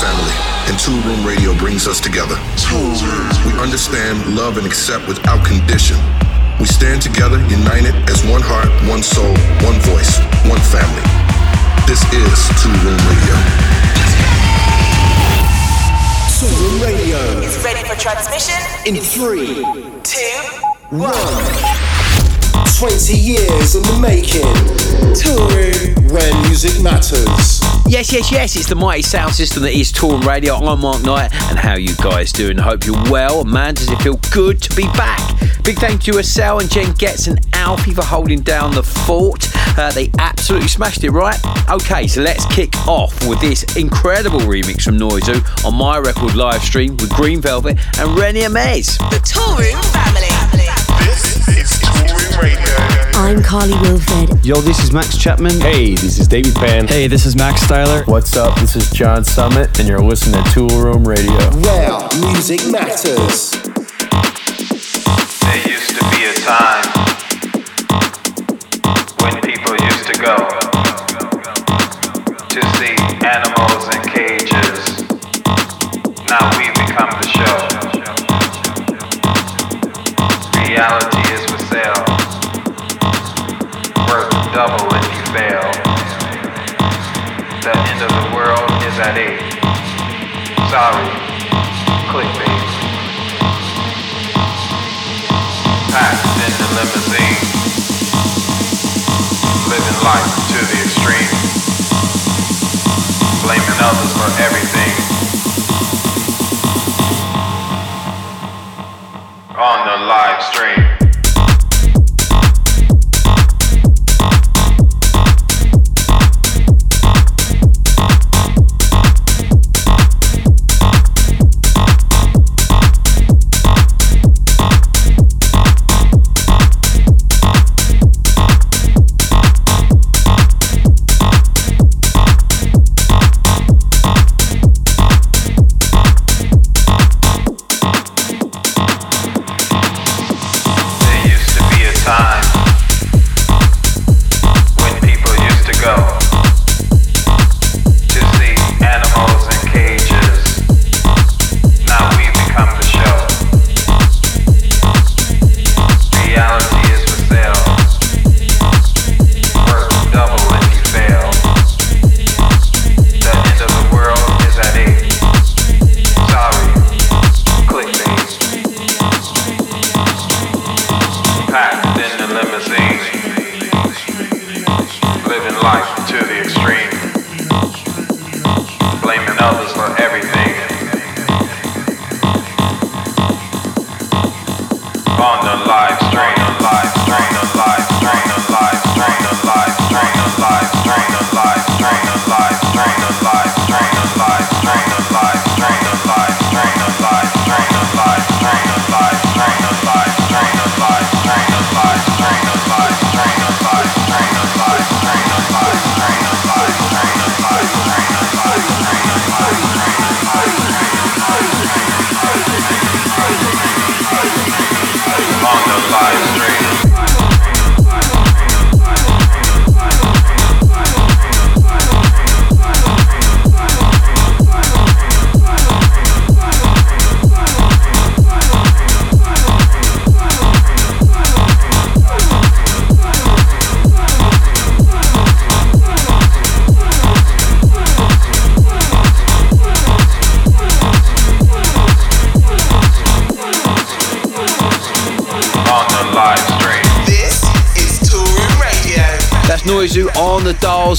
family, and Toolroom Radio brings us together. We understand, love, and accept without condition. We stand together, united as one heart, one soul, one voice, one family. This is Toolroom Radio. Tool Room Radio is ready for transmission in three, two, one. 20 years in the making. Toolroom where music matters. Yes, yes, yes, it's the mighty sound system that is Toolroom Radio. I'm Mark Knight, and how you guys doing? Hope you're well. Man, does it feel good to be back? Big thank you to Estelle and Jen Getz and Alfie for holding down the fort. Uh, they absolutely smashed it, right? Okay, so let's kick off with this incredible remix from Noizu on my record live stream with Green Velvet and Rene Amesz. The Toolroom family. This is Toolroom Radio. I'm Carly Wilford. Yo, this is Max Chapman. Hey, this is David Penn. Hey, this is Max Styler. What's up? This is John Summit, and you're listening to Tool Room Radio. Where music matters. There used to be a time when people used to go Sorry, clickbait. Packed in the limousine. Living life to the extreme. Blaming others for everything.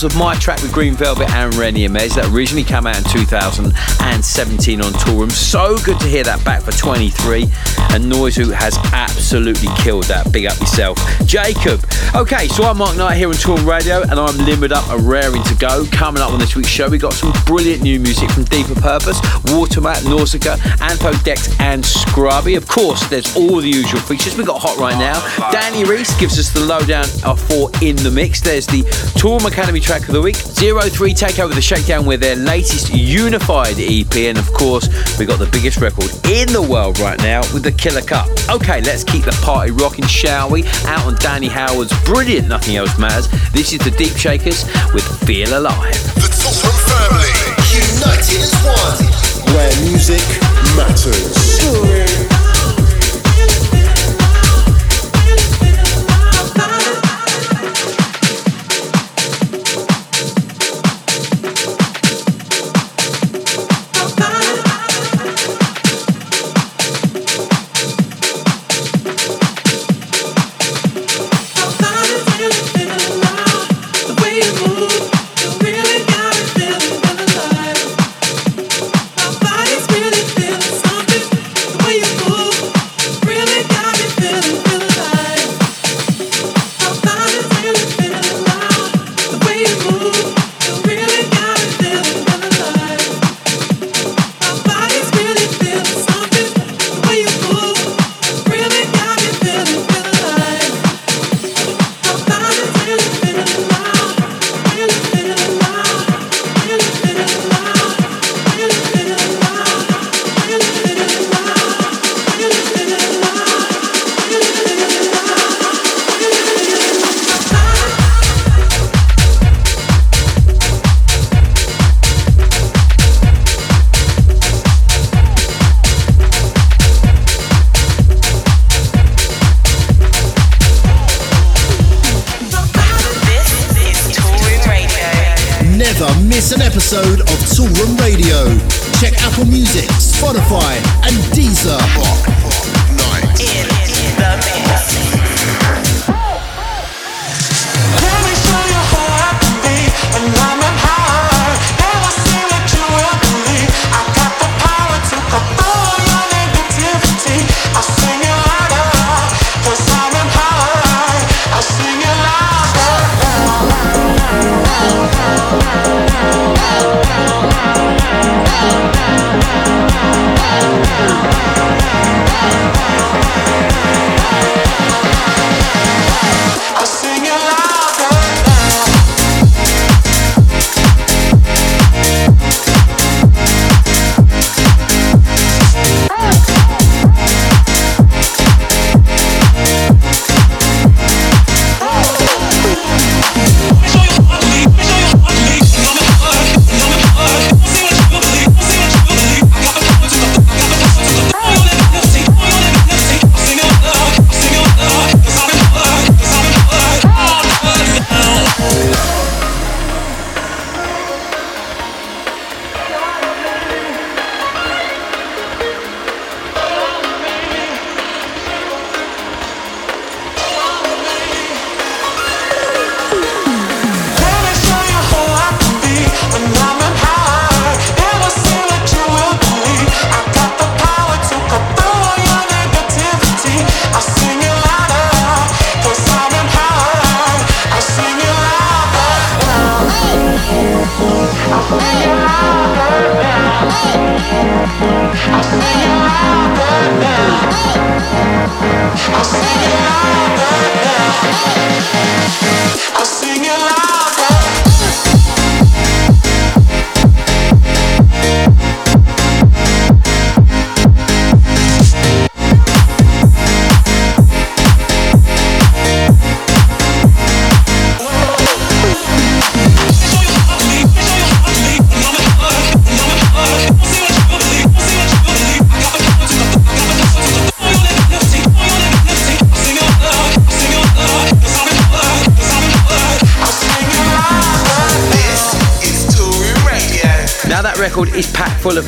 Of my track with Green Velvet and Rene Amesz that originally came out in 2017 on Toolroom. So good to hear that back for 23. And Noizu has absolutely killed that. Big up yourself. Jacob. Okay, so I'm Mark Knight here on Toolroom Radio and I'm limbered up and raring to go. Coming up on this week's show, we got some brilliant new music from Deeper Purpose, Watermät, Nausica, Decks, and Scruby. Of course, there's all the usual features. We got hot right now. Danny Rhys gives us the lowdown uh, for In the Mix. There's the Toolroom Academy track of the week. Zerothree take over the shakedown with their latest unified EP. And of course, we got the biggest record in the world right now with the Killer Cut. Okay, let's keep the party rocking, shall we? Out on Danny Howard's brilliant Nothing Else Matters. This is the Deepshakerz with Feel Alive. The Toolroom family. united as one. Where music matters. Touring.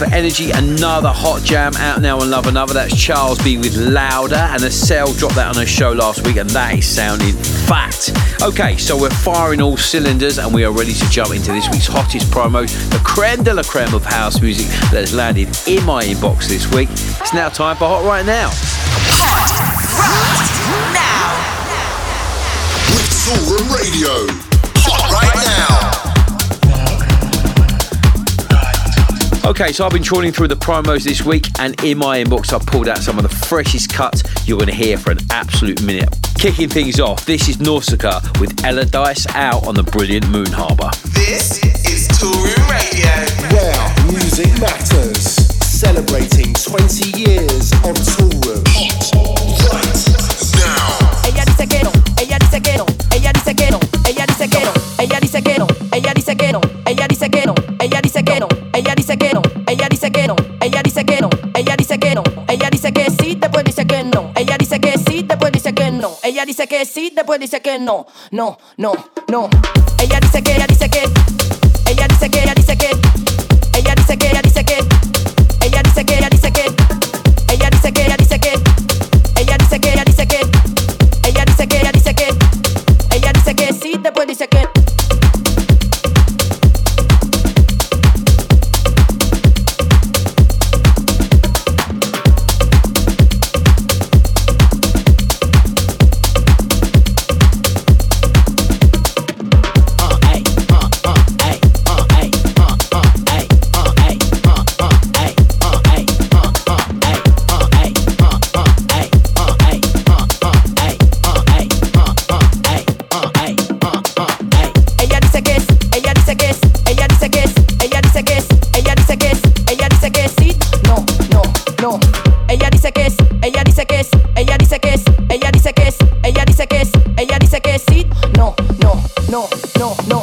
Packed full of energy. Another hot jam out now on Love Another. That's Charles B with Louder, and Estelle dropped that on a show last week, and that is sounding fat. Okay, so we're firing all cylinders, and we are ready to jump into this week's hottest promo, the creme de la creme of house music that has landed in my inbox this week. It's now time for Hot Right Now. Hot Right Now. With Toolroom Radio. Okay, so I've been trawling through the promos this week, and in my inbox, I've pulled out some of the freshest cuts you're going to hear for an absolute minute. Kicking things off, this is Nausica with Ella Dice out on the brilliant Moon Harbour. This is Toolroom Radio. Where music matters. Celebrating 20 years no, no, no, no. Ella dice que não, não, não.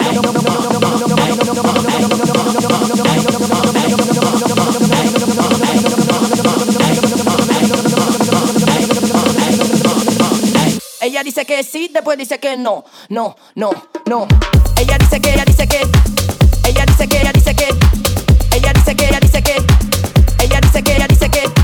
Ella dice que sí, después dice que no, no, no, no. Ella dice que, ella dice que, ella dice que, ella dice que, ella dice que, ella dice que, ella dice que, ella dice que.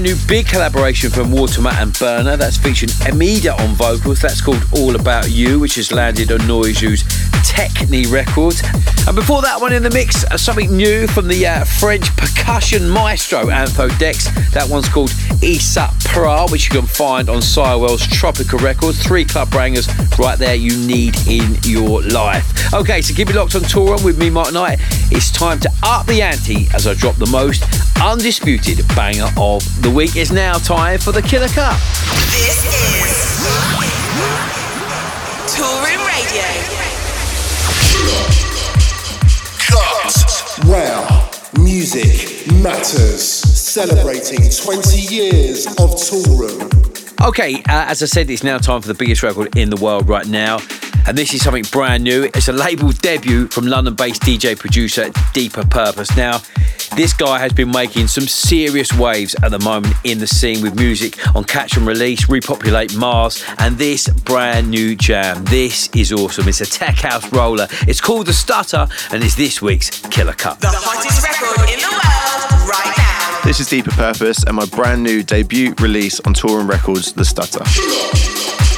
New big collaboration from Watermät and BURNR that's featuring EMIDA on vocals. That's called All About You, which has landed on Noizu's TECHNE Records. And before that one in the mix, uh, something new from the uh, French percussion maestro Antho Decks. That one's called Isa Pra, which you can find on Siwell's Tropica Records. Three club bangers right there you need in your life. Okay, so keep it locked on tour with me, Mark Knight. It's time to up the ante as I drop the most undisputed banger of the week. It's now time for the Killer Cut. This is Toolroom Radio. Killer Cut. Wow, music matters. Celebrating 20 years of Tool Room. Okay, uh, as I said, it's now time for the biggest record in the world right now and this is something brand new. It's a label debut from London based DJ producer Deeper Purpose. Now, this guy has been making some serious waves at the moment in the scene with music on Catch and Release, Repopulate Mars, and this brand new jam. This is awesome. It's a tech house roller. It's called The Stutter, and it's this week's Killer Cut. The hottest record in the world right now. This is Deeper Purpose and my brand new debut release on Toolroom Records, The Stutter.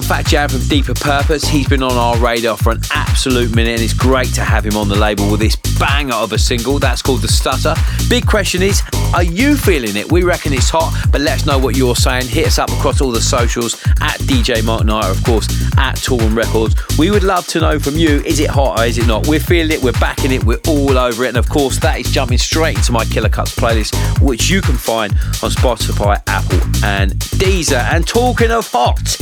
One Fat Jam from Deeper Purpose. He's been on our radar for an absolute minute, and it's great to have him on the label with this banger of a single. That's called The Stutter. Big question is, are you feeling it? We reckon it's hot, but let us know what you're saying. Hit us up across all the socials at DJ Mark Knight, of course, at Toolroom Records. We would love to know from you, is it hot or is it not? We're feeling it, we're backing it, we're all over it. And of course, that is jumping straight into my Killer Cuts playlist, which you can find on Spotify, Apple, and Deezer. And talking of hot,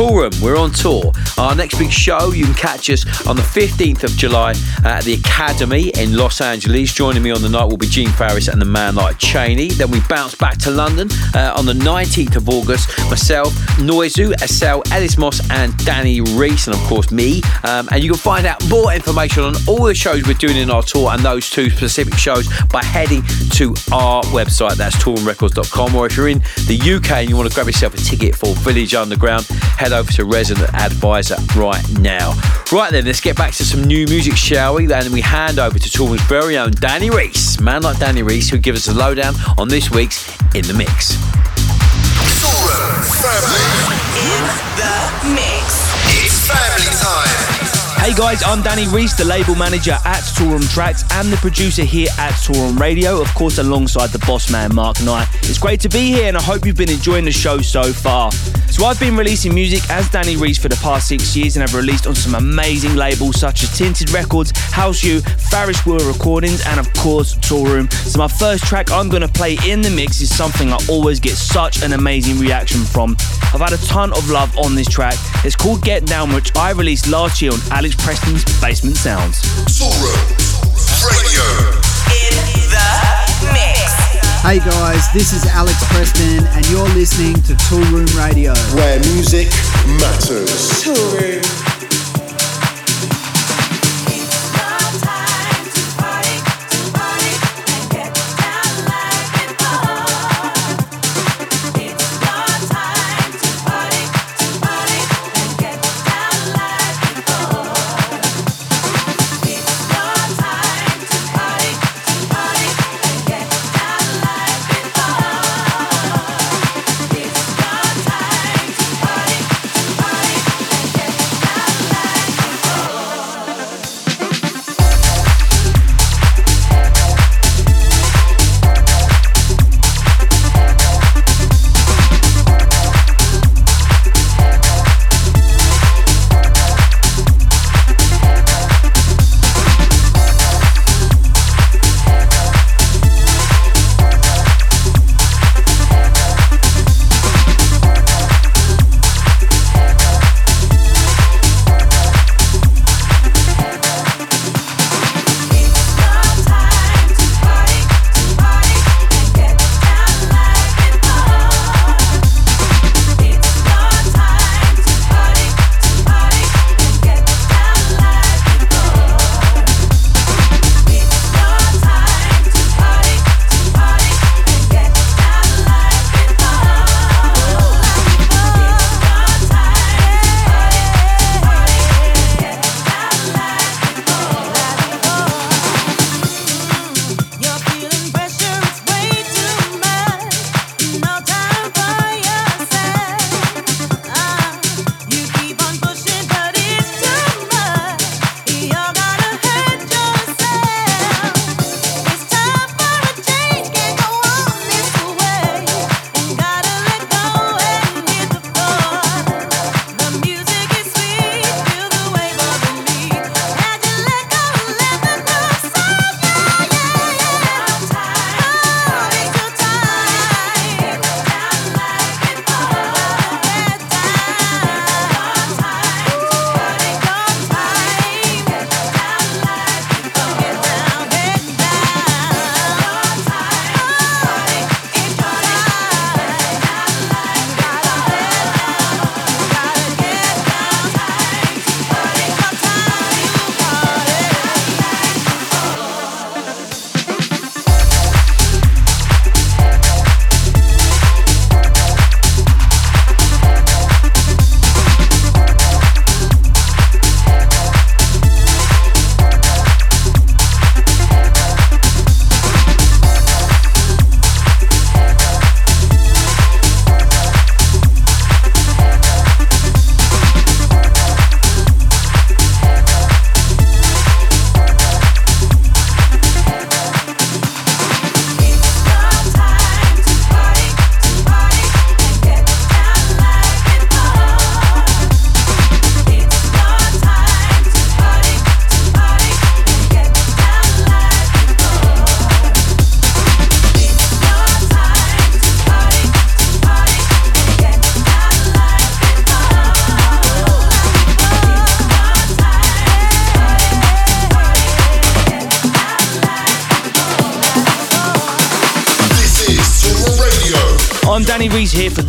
Toolroom, we're on tour. Our next big show, you can catch us on the 15th of July at the Academy in Los Angeles. Joining me on the night will be Gene Farris and the man like Cheney. Then we bounce back to London uh, on the 19th of August. Myself, Noizu, Estelle, Ellis Moss, and Danny Rhys, and of course me. Um, and you can find out more information on all the shows we're doing in our tour and those two specific shows by heading to our website. That's toolroomrecords.com. Or if you're in the UK and you want to grab yourself a ticket for Village Underground, head over to Resident Advisor right now. Right then, let's get back to some new music, shall we? Then we hand over to Toolroom's very own Danny Rhys, man like Danny Rhys, who gives us a lowdown on this week's In the Mix. Hey guys, I'm Danny Rhys, the label manager at Toolroom Trax and the producer here at Toolroom Radio, of course, alongside the boss man Mark Knight. It's great to be here and I hope you've been enjoying the show so far. So, I've been releasing music as Danny Rhys for the past six years and I've released on some amazing labels such as Tinted Records, House U, Farris Wheel Recordings, and of course, Toolroom. So, my first track I'm going to play in the mix is something I always get such an amazing reaction from. I've had a ton of love on this track. It's called Get Down, which I released last year on Alex Preston's Basement Sounds. Radio. In the mix. Hey guys, this is Alex Preston, and you're listening to Toolroom Radio. Where music matters. Toolroom. It's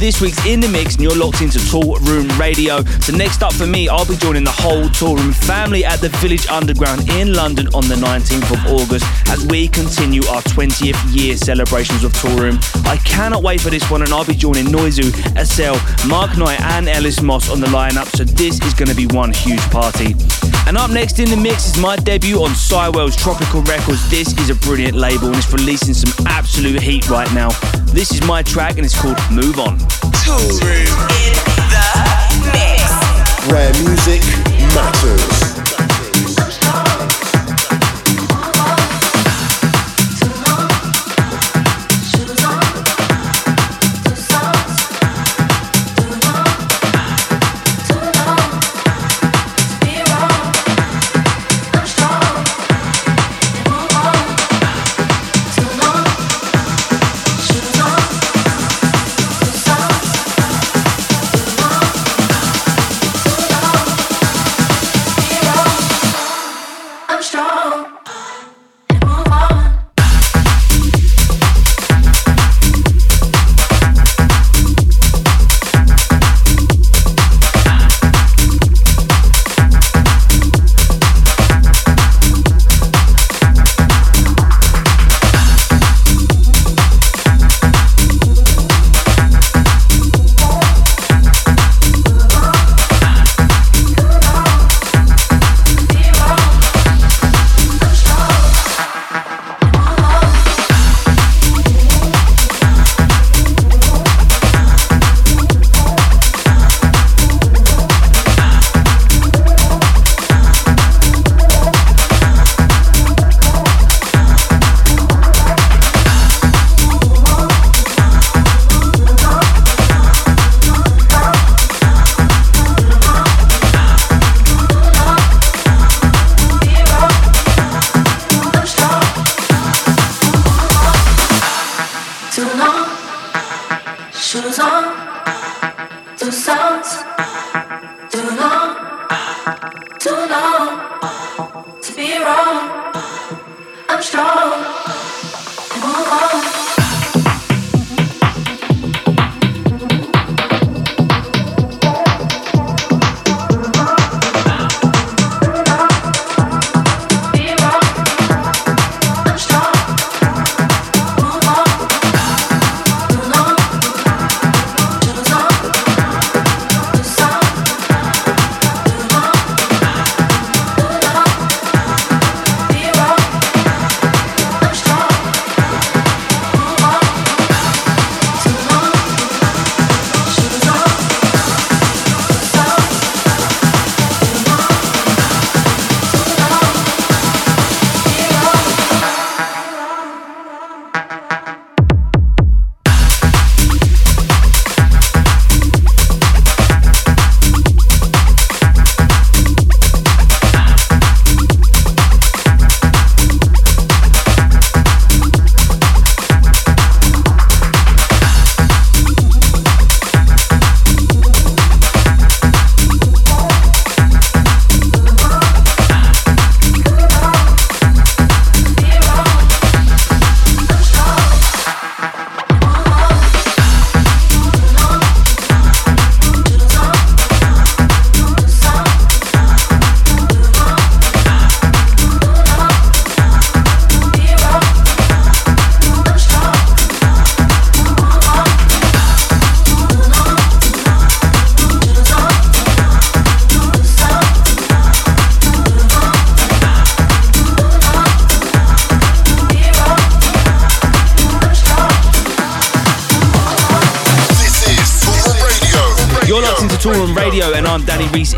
this week's In The Mix and you're locked into Tool Room Radio. So next up for me, I'll be joining the whole Tool Room family at the Village Underground in London on the 19th of August as we continue our 20th year celebrations of Tool Room. I cannot wait for this one and I'll be joining Noizu, Estelle, Mark Knight and Ellis Moss on the lineup so this is going to be one huge party. And up next in the mix is my debut on Siwell's Tropica Records. This is a brilliant label and it's releasing some absolute heat right now. This is my track and it's called Move On. Room in the Where music matters.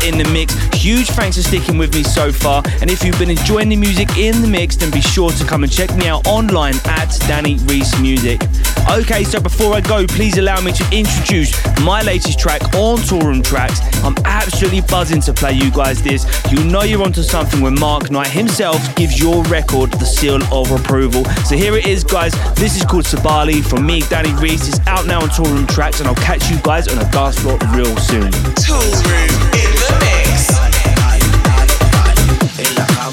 In the mix. Huge thanks for sticking with me so far. And if you've been enjoying the music in the mix, then be sure to come and check me out online at Danny Rhys Music. Okay, so before I go, please allow me to introduce my latest track on Toolroom Trax. I'm absolutely buzzing to play you guys this. You know you're onto something when Mark Knight himself gives your record the seal of approval. So here it is, guys. This is called Sibali from me, Danny Rhys. It's out now on Toolroom Trax, and I'll catch you guys on a dance floor real soon. En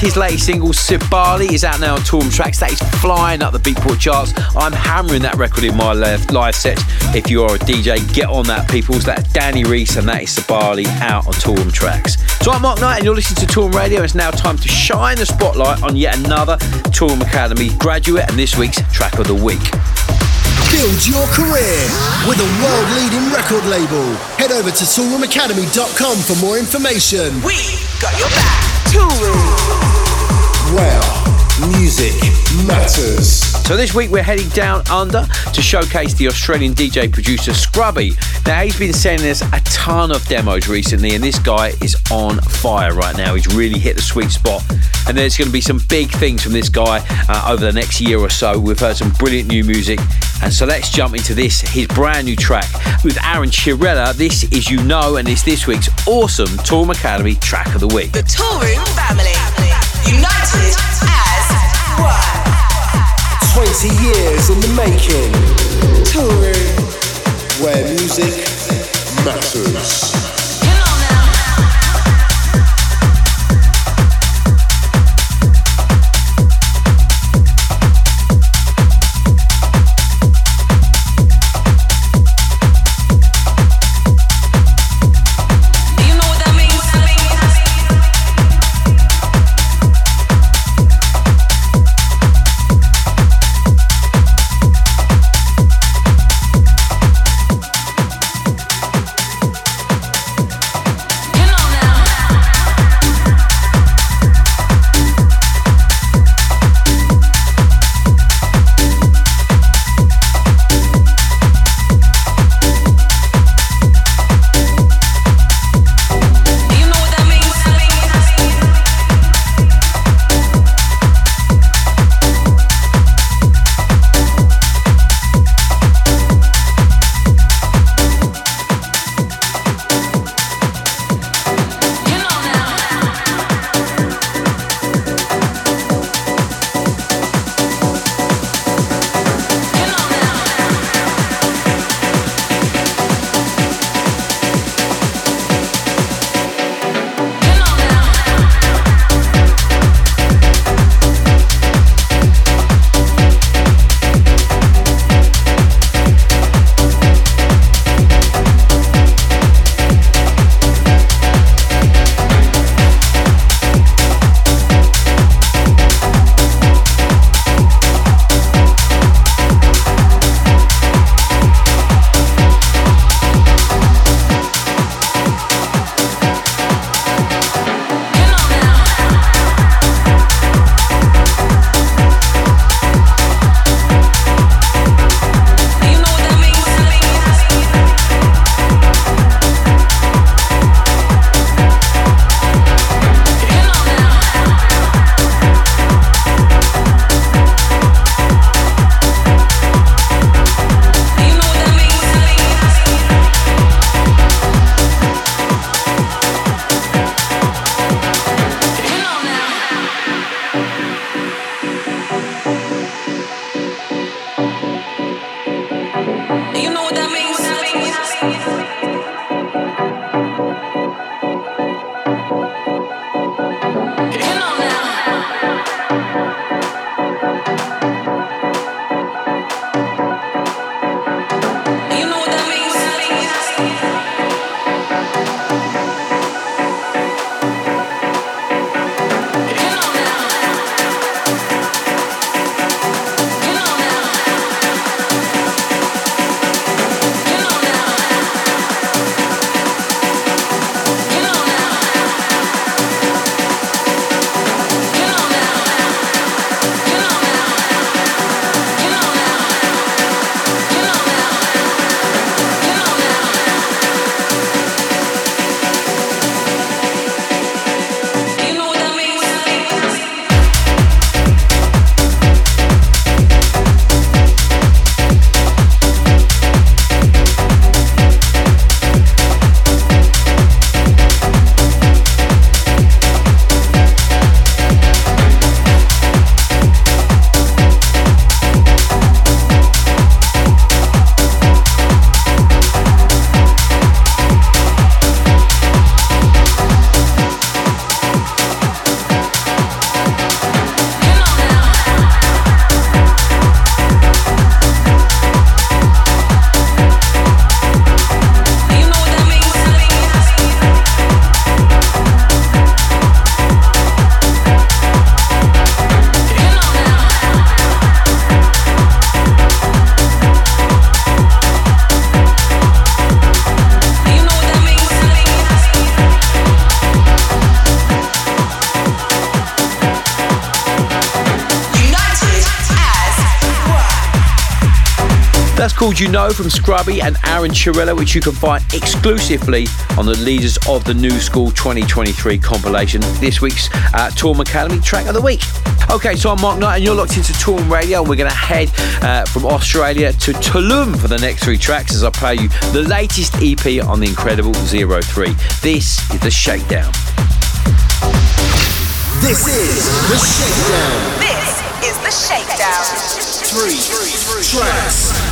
his latest single, Sibali, is out now on Toolroom Trax. That is flying up the Beatport charts. I'm hammering that record in my live, live sets. If you are a DJ, get on that, peoples. That's Danny Rhys, and that is Sibali out on Toolroom Trax. So I'm Mark Knight, and you're listening to Toolroom Radio. It's now time to shine the spotlight on yet another Toolroom Academy graduate and this week's track of the week. Build your career with a world leading record label. Head over to toolroomacademy.com for more information. We got your back. Toolroom. Where music matters. So this week we're heading down under to showcase the Australian DJ producer Scruby. Now he's been sending us a ton of demos recently, and this guy is on fire right now. He's really hit the sweet spot, and there's going to be some big things from this guy uh, over the next year or so. We've heard some brilliant new music, and so let's jump into this his brand new track with Aron Chiarella. This is You Know, and it's this week's awesome Toolroom Academy track of the week. The Toolroom family. United as one. 20 years in the making. Where music matters. Called You Know from Scruby and Aron Chiarella, which you can find exclusively on the Leaders of the New School 2023 compilation. This week's uh, Toolroom Academy track of the week. Okay, so I'm Mark Knight and you're locked into Toolroom Radio and we're going to head uh, from Australia to Tulum for the next three tracks as I play you the latest EP on the incredible Zerothree. This is The Shakedown. This is The Shakedown. This is the shakedown. Three tracks. One spotlight.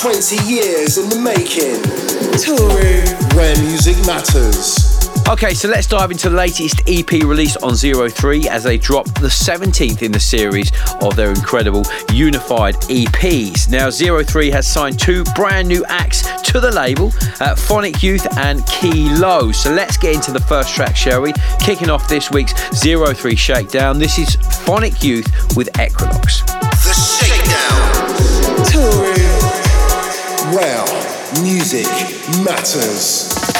20 years in the making. Toolroom. Where music matters. Okay, so let's dive into the latest EP release on Zerothree as they drop the 17th in the series of their incredible unified EPs. Now, Zerothree has signed two brand new acts to the label, uh, Phonic Youth and Khealo. So let's get into the first track, shall we? Kicking off this week's Zerothree Shakedown. This is Phonic Youth with Equinox. Well, music matters.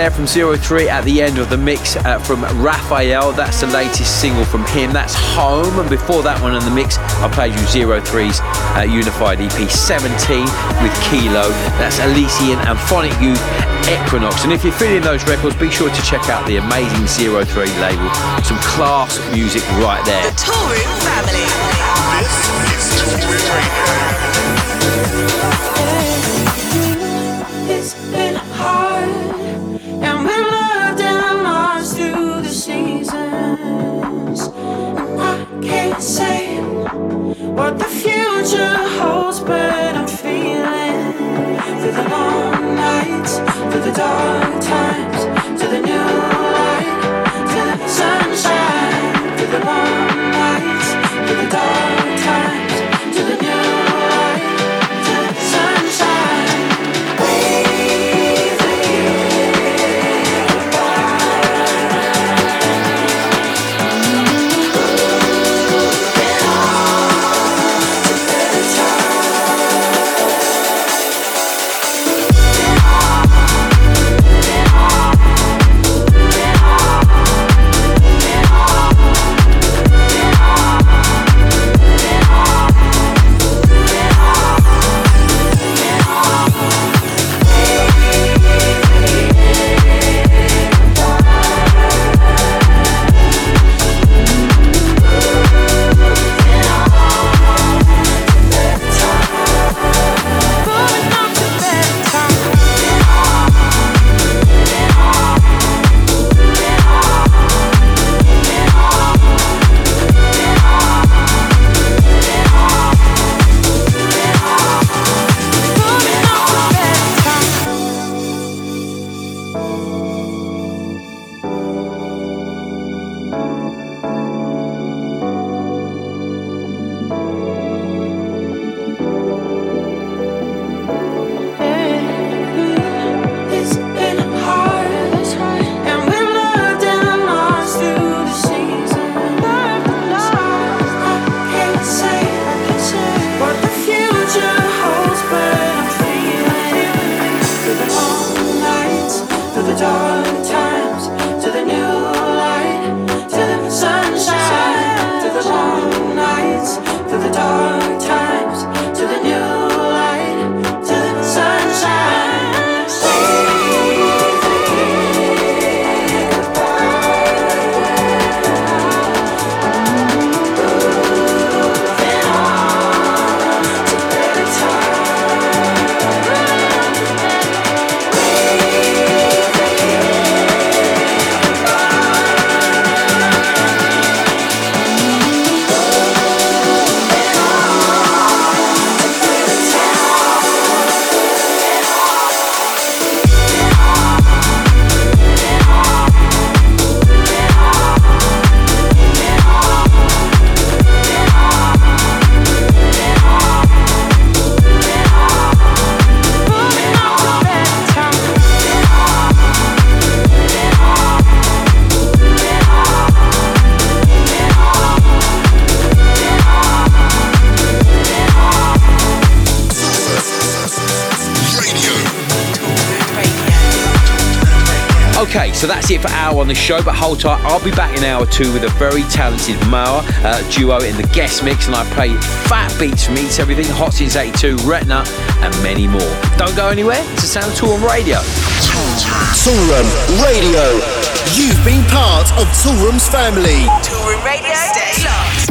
There from Zerothree at the end of the mix uh, from Rafa'EL. That's the latest single from him. That's Home. And before that one in the mix, I played you Zerothree's uh, Unified EP 17 with Khealo. That's Elysian and Phonic Youth Equinox. And if you're feeling those records, be sure to check out the amazing Zerothree label. Some class music right there. The Toolroom family. Show, but hold tight, I'll be back in hour two with a very talented Maur uh, duo in the guest mix, and I play fat beats from Eats Everything, Hot Since 82, Retna, and many more. Don't go anywhere, it's a Sound Toolroom Radio. Toolroom Radio. You've been part of Toolroom's family. Toolroom Radio. Stay locked.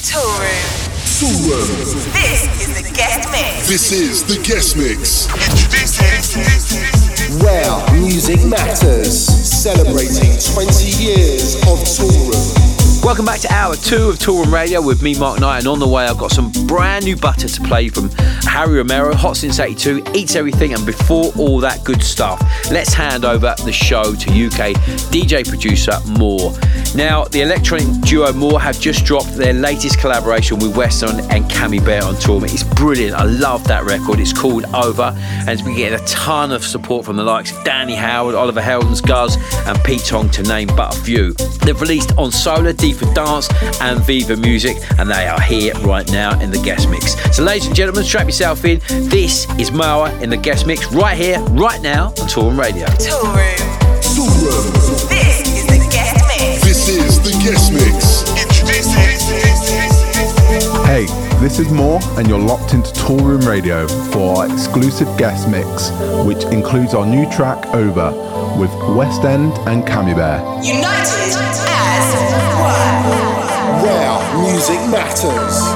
Toolroom. Toolroom. This is the guest mix. This is the guest mix. Where music matters. Celebrating 20 years of Toolroom. Welcome back to hour two of Toolroom Radio with me, Mark Knight, and on the way I've got some brand new butter to play from Harry Romero, Hot Since 82, Eats Everything, and before all that good stuff, let's hand over the show to UK DJ producer Maur. Now, the electronic duo Maur have just dropped their latest collaboration with Westend and Cami Bear on tour. It's brilliant. I love that record. It's called Over, and it's been getting a ton of support from the likes of Danny Howard, Oliver Heldens, Guz, and Pete Tong, to name but a few. They've released on Sola, D for Dance, and Viva Music, and they are here right now in the guest mix. So, ladies and gentlemen, strap yourself in. This is Maur in the guest mix right here, right now on Toolroom Radio. Toolroom. Toolroom. This is the guest mix. This is the guest mix. Hey, this is Maur, and you're locked into Toolroom Radio for our exclusive guest mix, which includes our new track Over with Westend and Cammy Bear. United as one. Where music matters.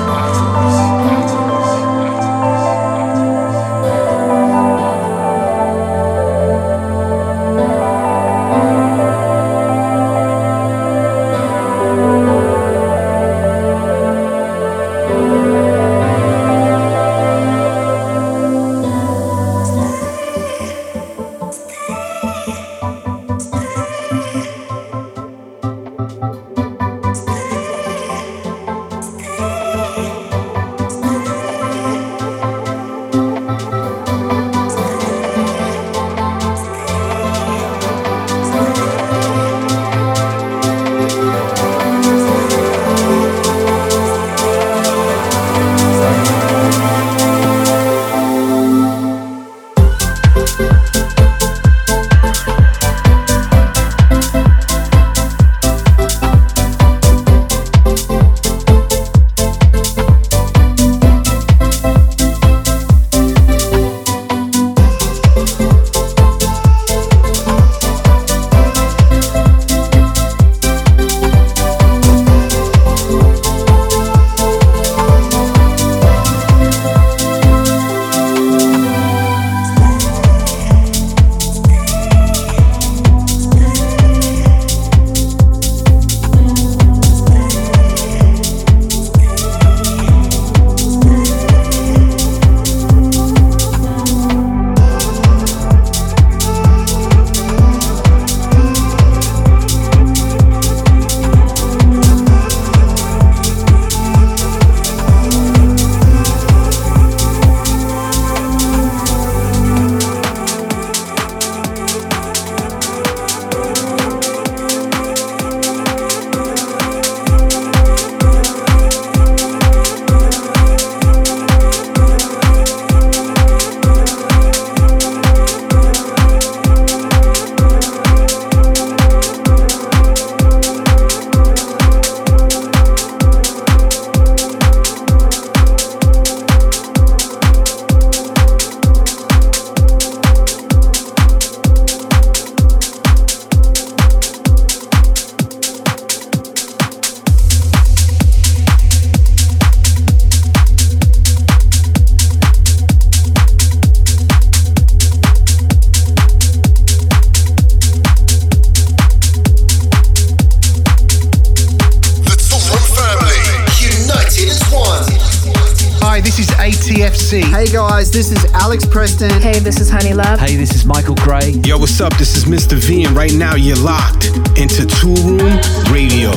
This is Alex Preston. Hey, this is HoneyLuv. Hey, this is Michael Gray. Yo, what's up? This is Mr. V, and right now you're locked into Toolroom Radio.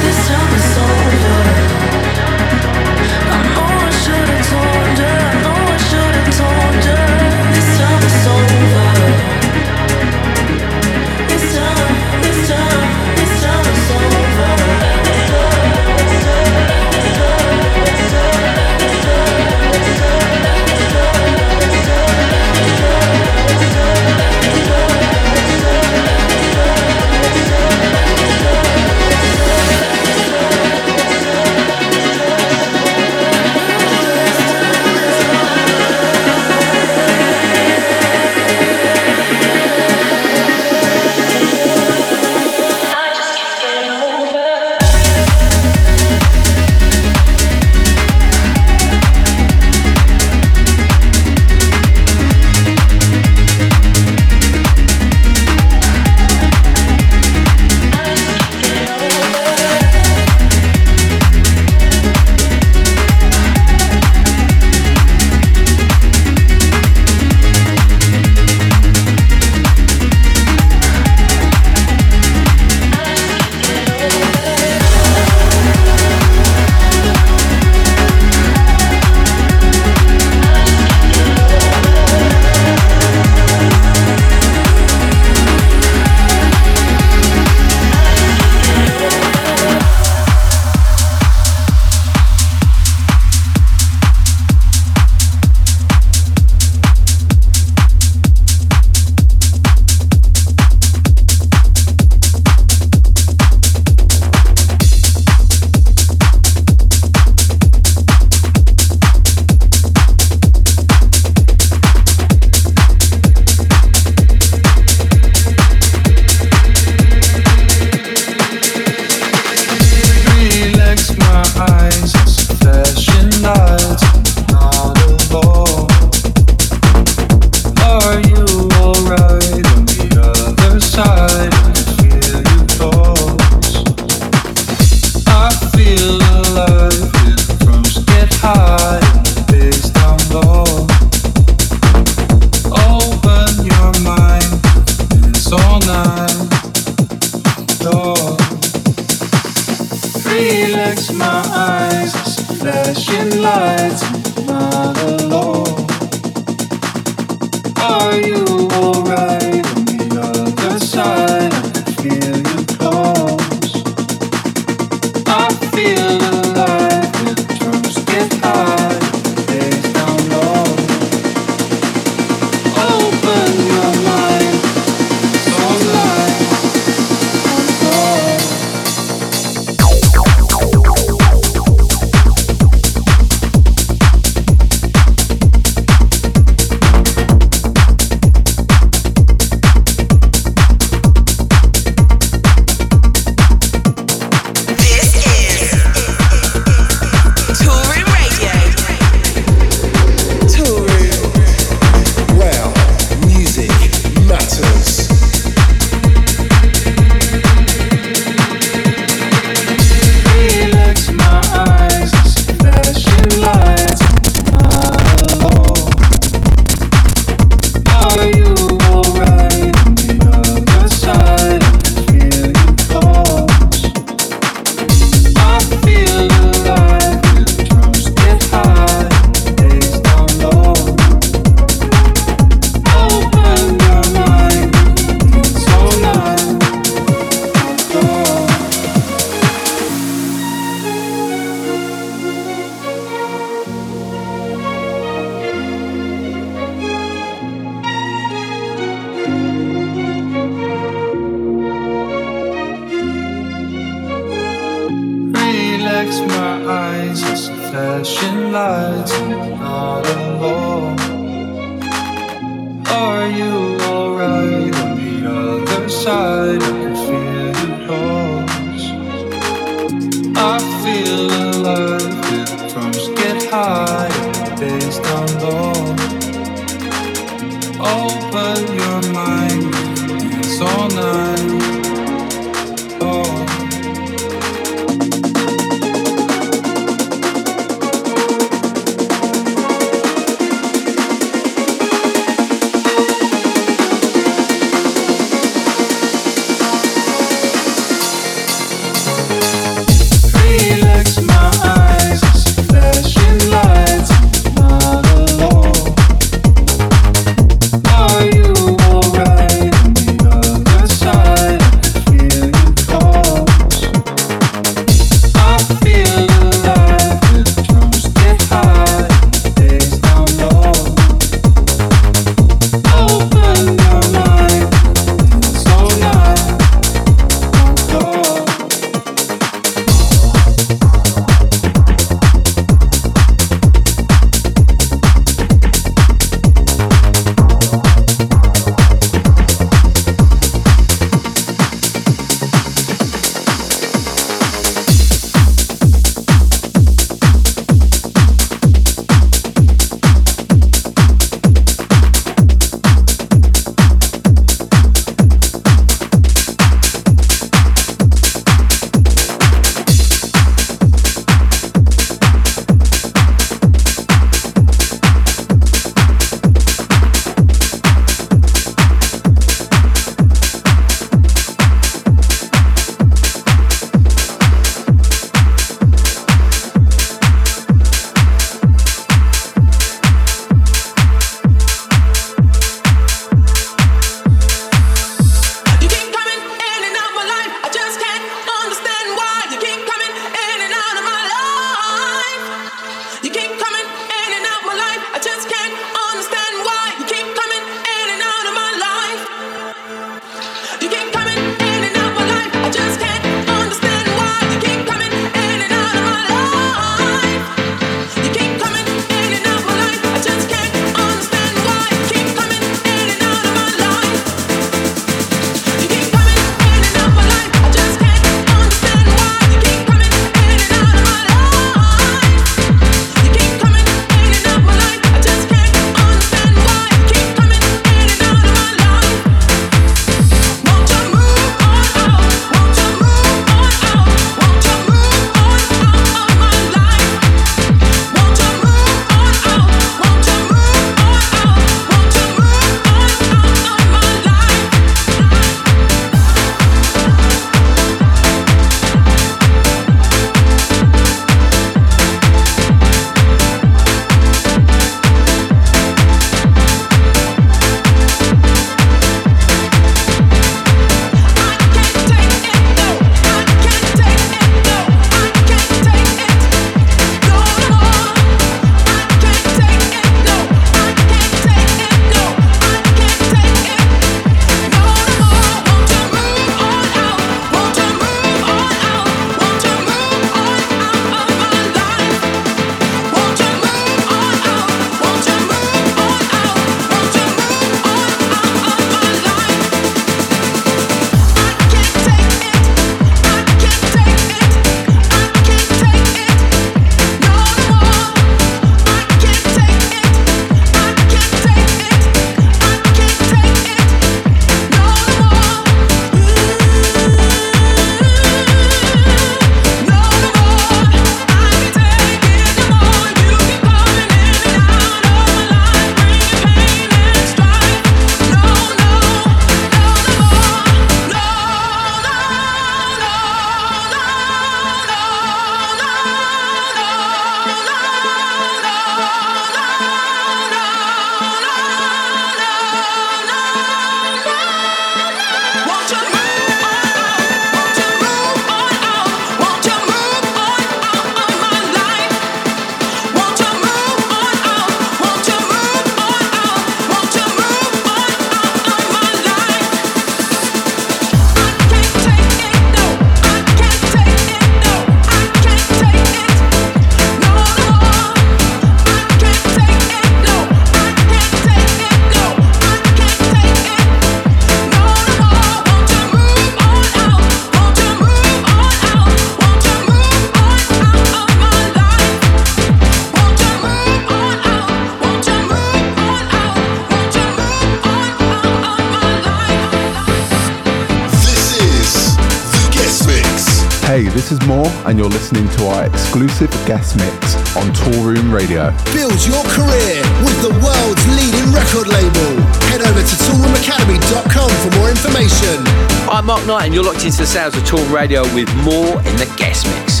This is Maur, and you're listening to our exclusive guest mix on Toolroom Radio. Build your career with the world's leading record label. Head over to toolroomacademy.com for more information. I'm Mark Knight, and you're locked into the sounds of Toolroom Radio with Maur in the guest mix.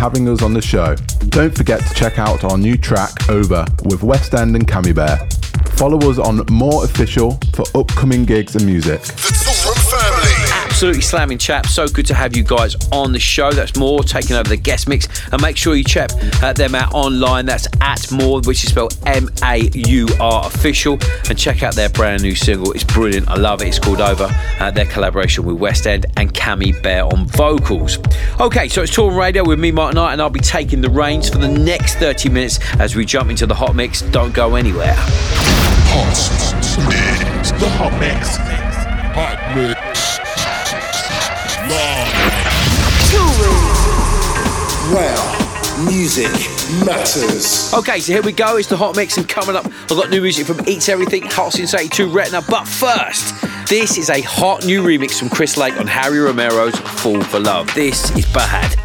Having us on the show. Don't forget to check out our new track Over with Westend and Cami Bear. Follow us on Maur Official for upcoming gigs and music. Absolutely slamming chap. So good to have you guys on the show. That's Maur taking over the guest mix. And make sure you check uh, them out online. That's at maur, which is spelled M A U R official. And check out their brand new single. It's brilliant. I love it. It's called Over. Uh, their collaboration with Westend and Cami Bear on vocals. Okay, so it's Toolroom Radio with me, Mark Knight, and I'll be taking the reins for the next 30 minutes as we jump into the hot mix. Don't go anywhere. Hot mix. The hot mix. Hot mix. Well, music matters. Okay, so here we go. It's the hot mix, and coming up, I've got new music from Eats Everything, Hot Since 82 Retina. But first, this is a hot new remix from Chris Lake on Harry Romero's Fall for Love. This is Bad.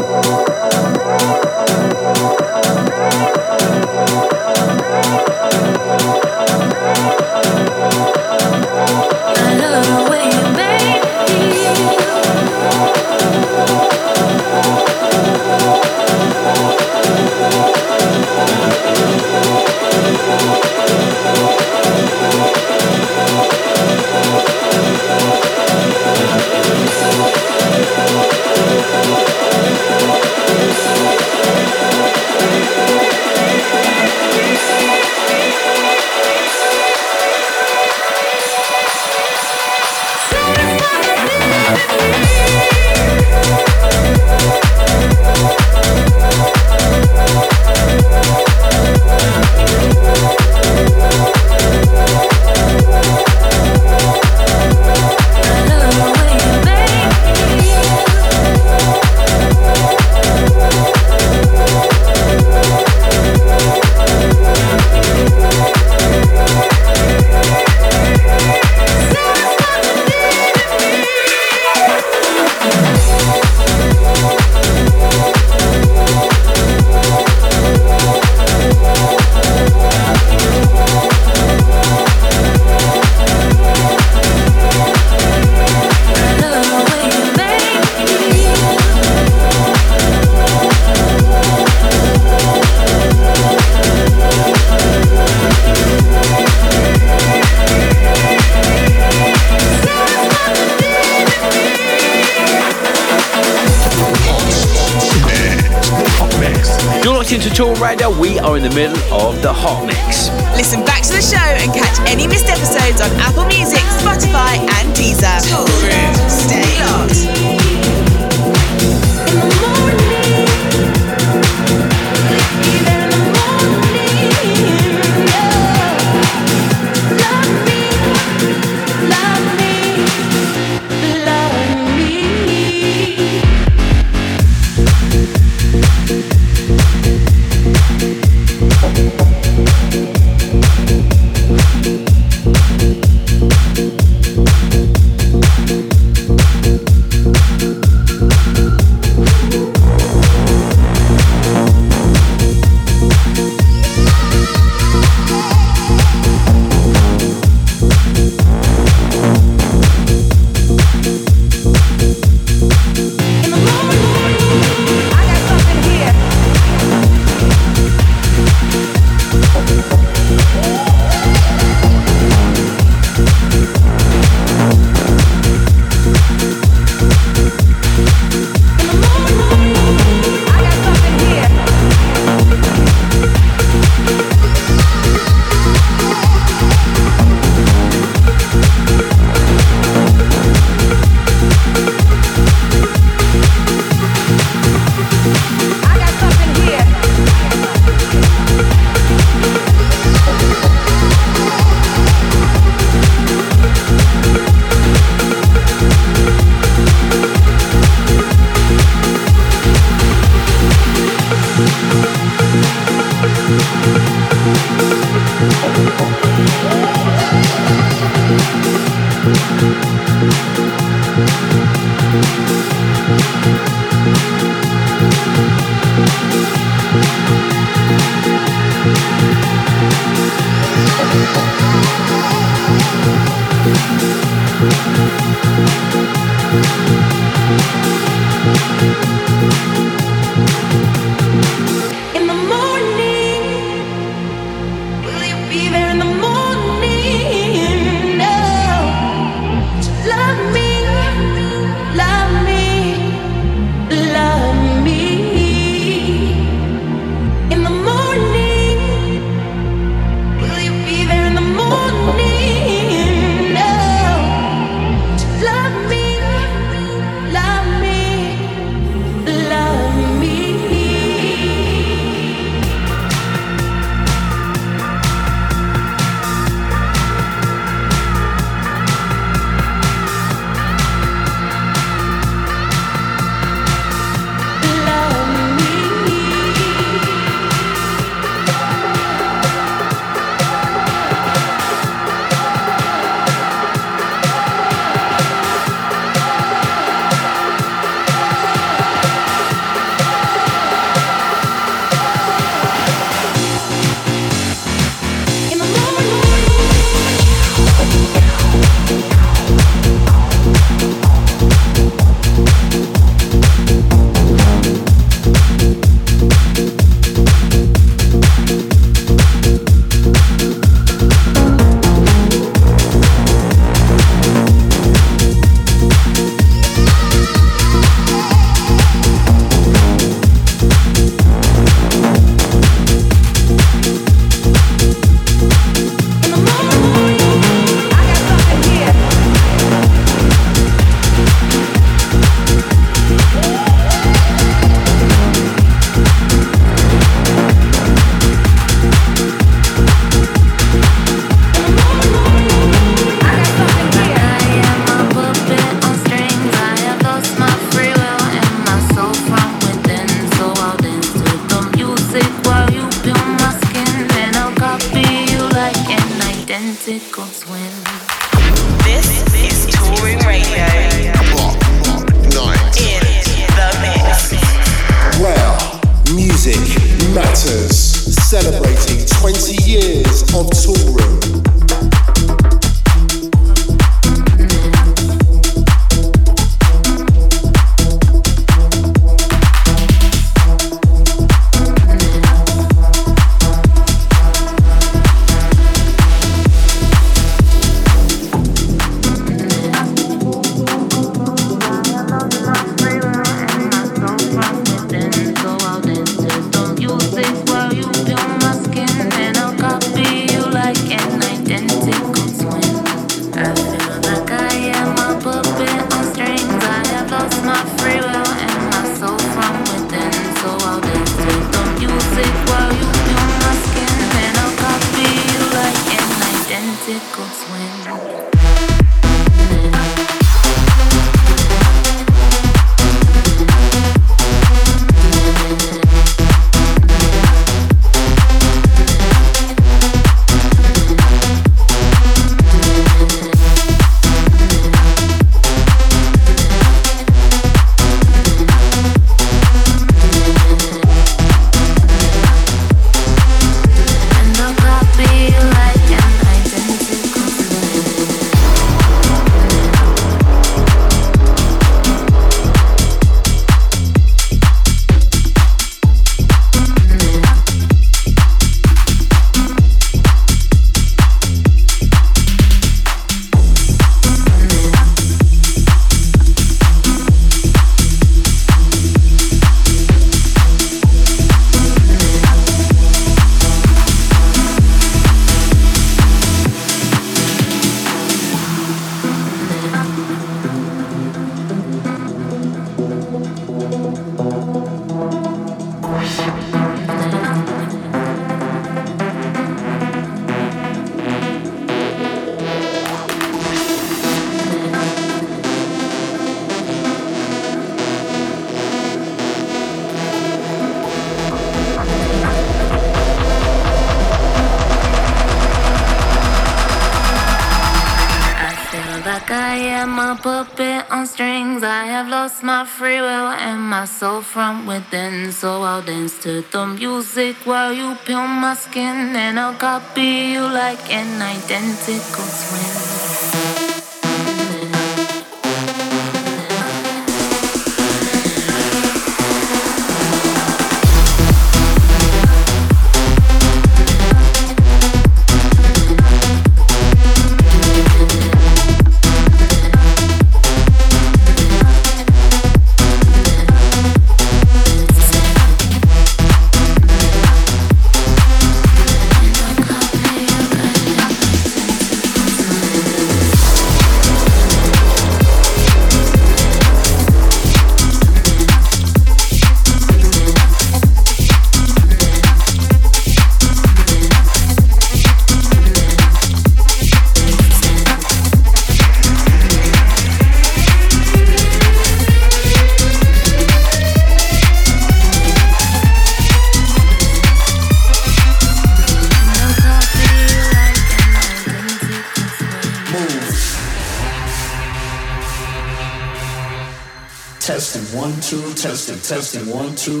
Testing, testing one, two.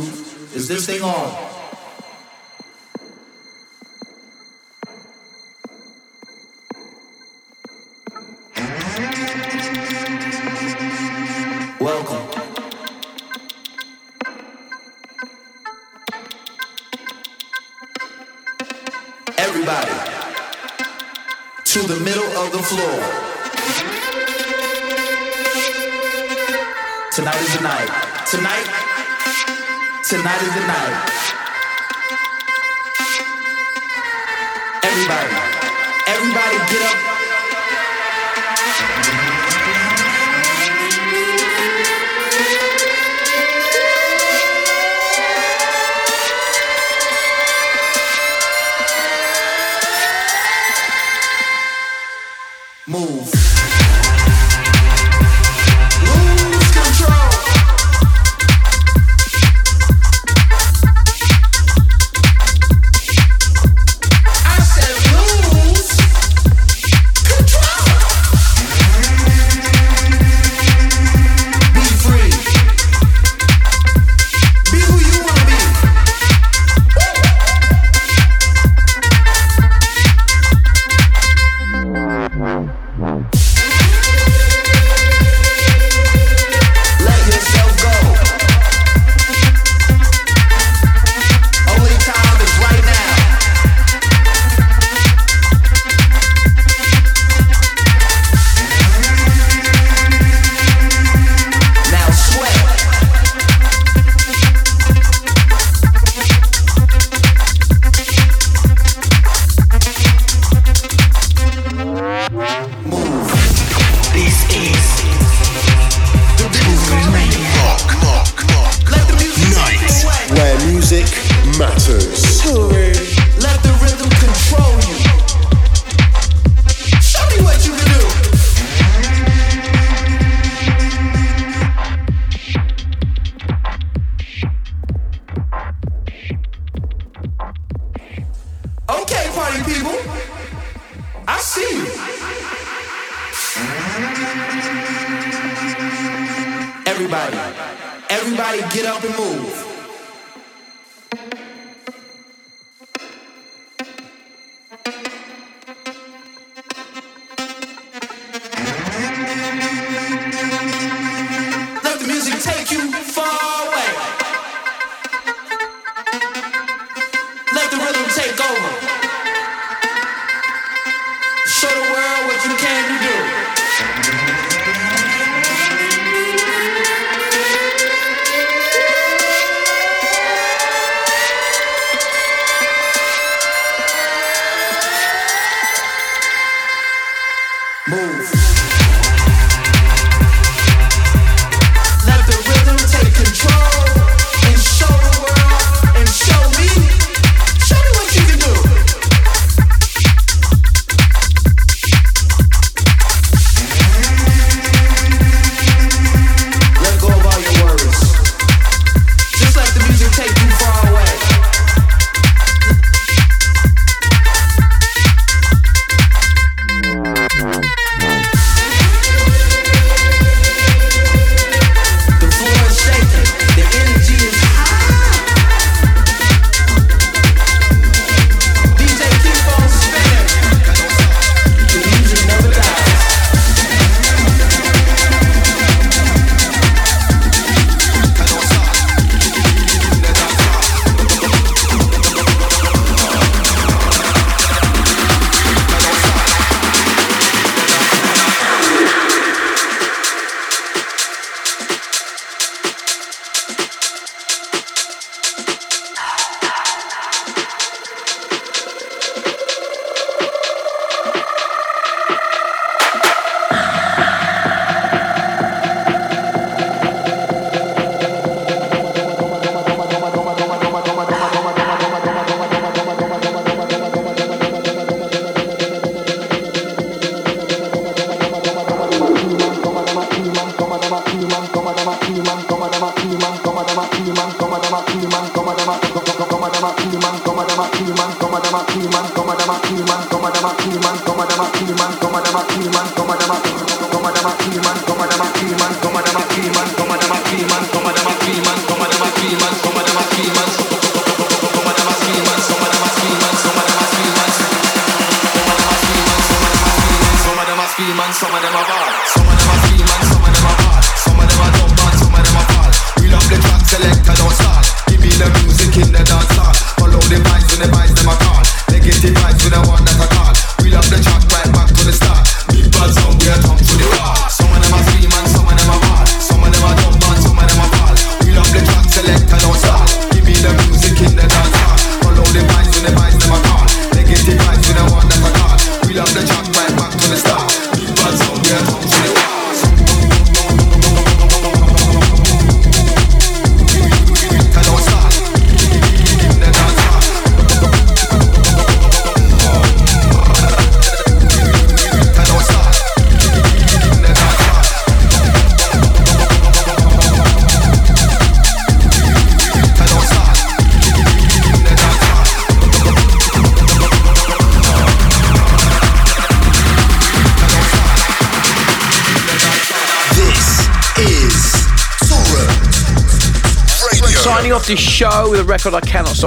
Is this thing on?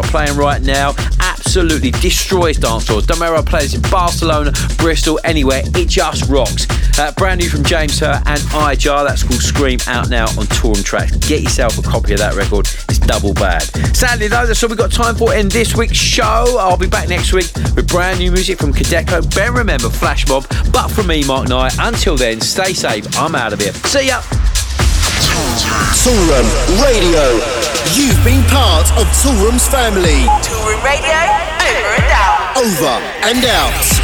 playing right now absolutely destroys dancehall. Don't matter players in Barcelona, Bristol, anywhere, it just rocks. Uh, brand new from James Hurt and IJAR, that's called Scream, out now on Toolroom Trax. Get yourself a copy of that record, it's double bad. Sadly though, that's all we've got time for in this week's show. I'll be back next week with brand new music from Cadeco, Ben Remember, Flash Mob, but from me, Mark Knight. Until then, stay safe, I'm out of here. See ya! Toolroom Radio. You've been part of Toolroom's family. Toolroom Radio, over and out. Over and out.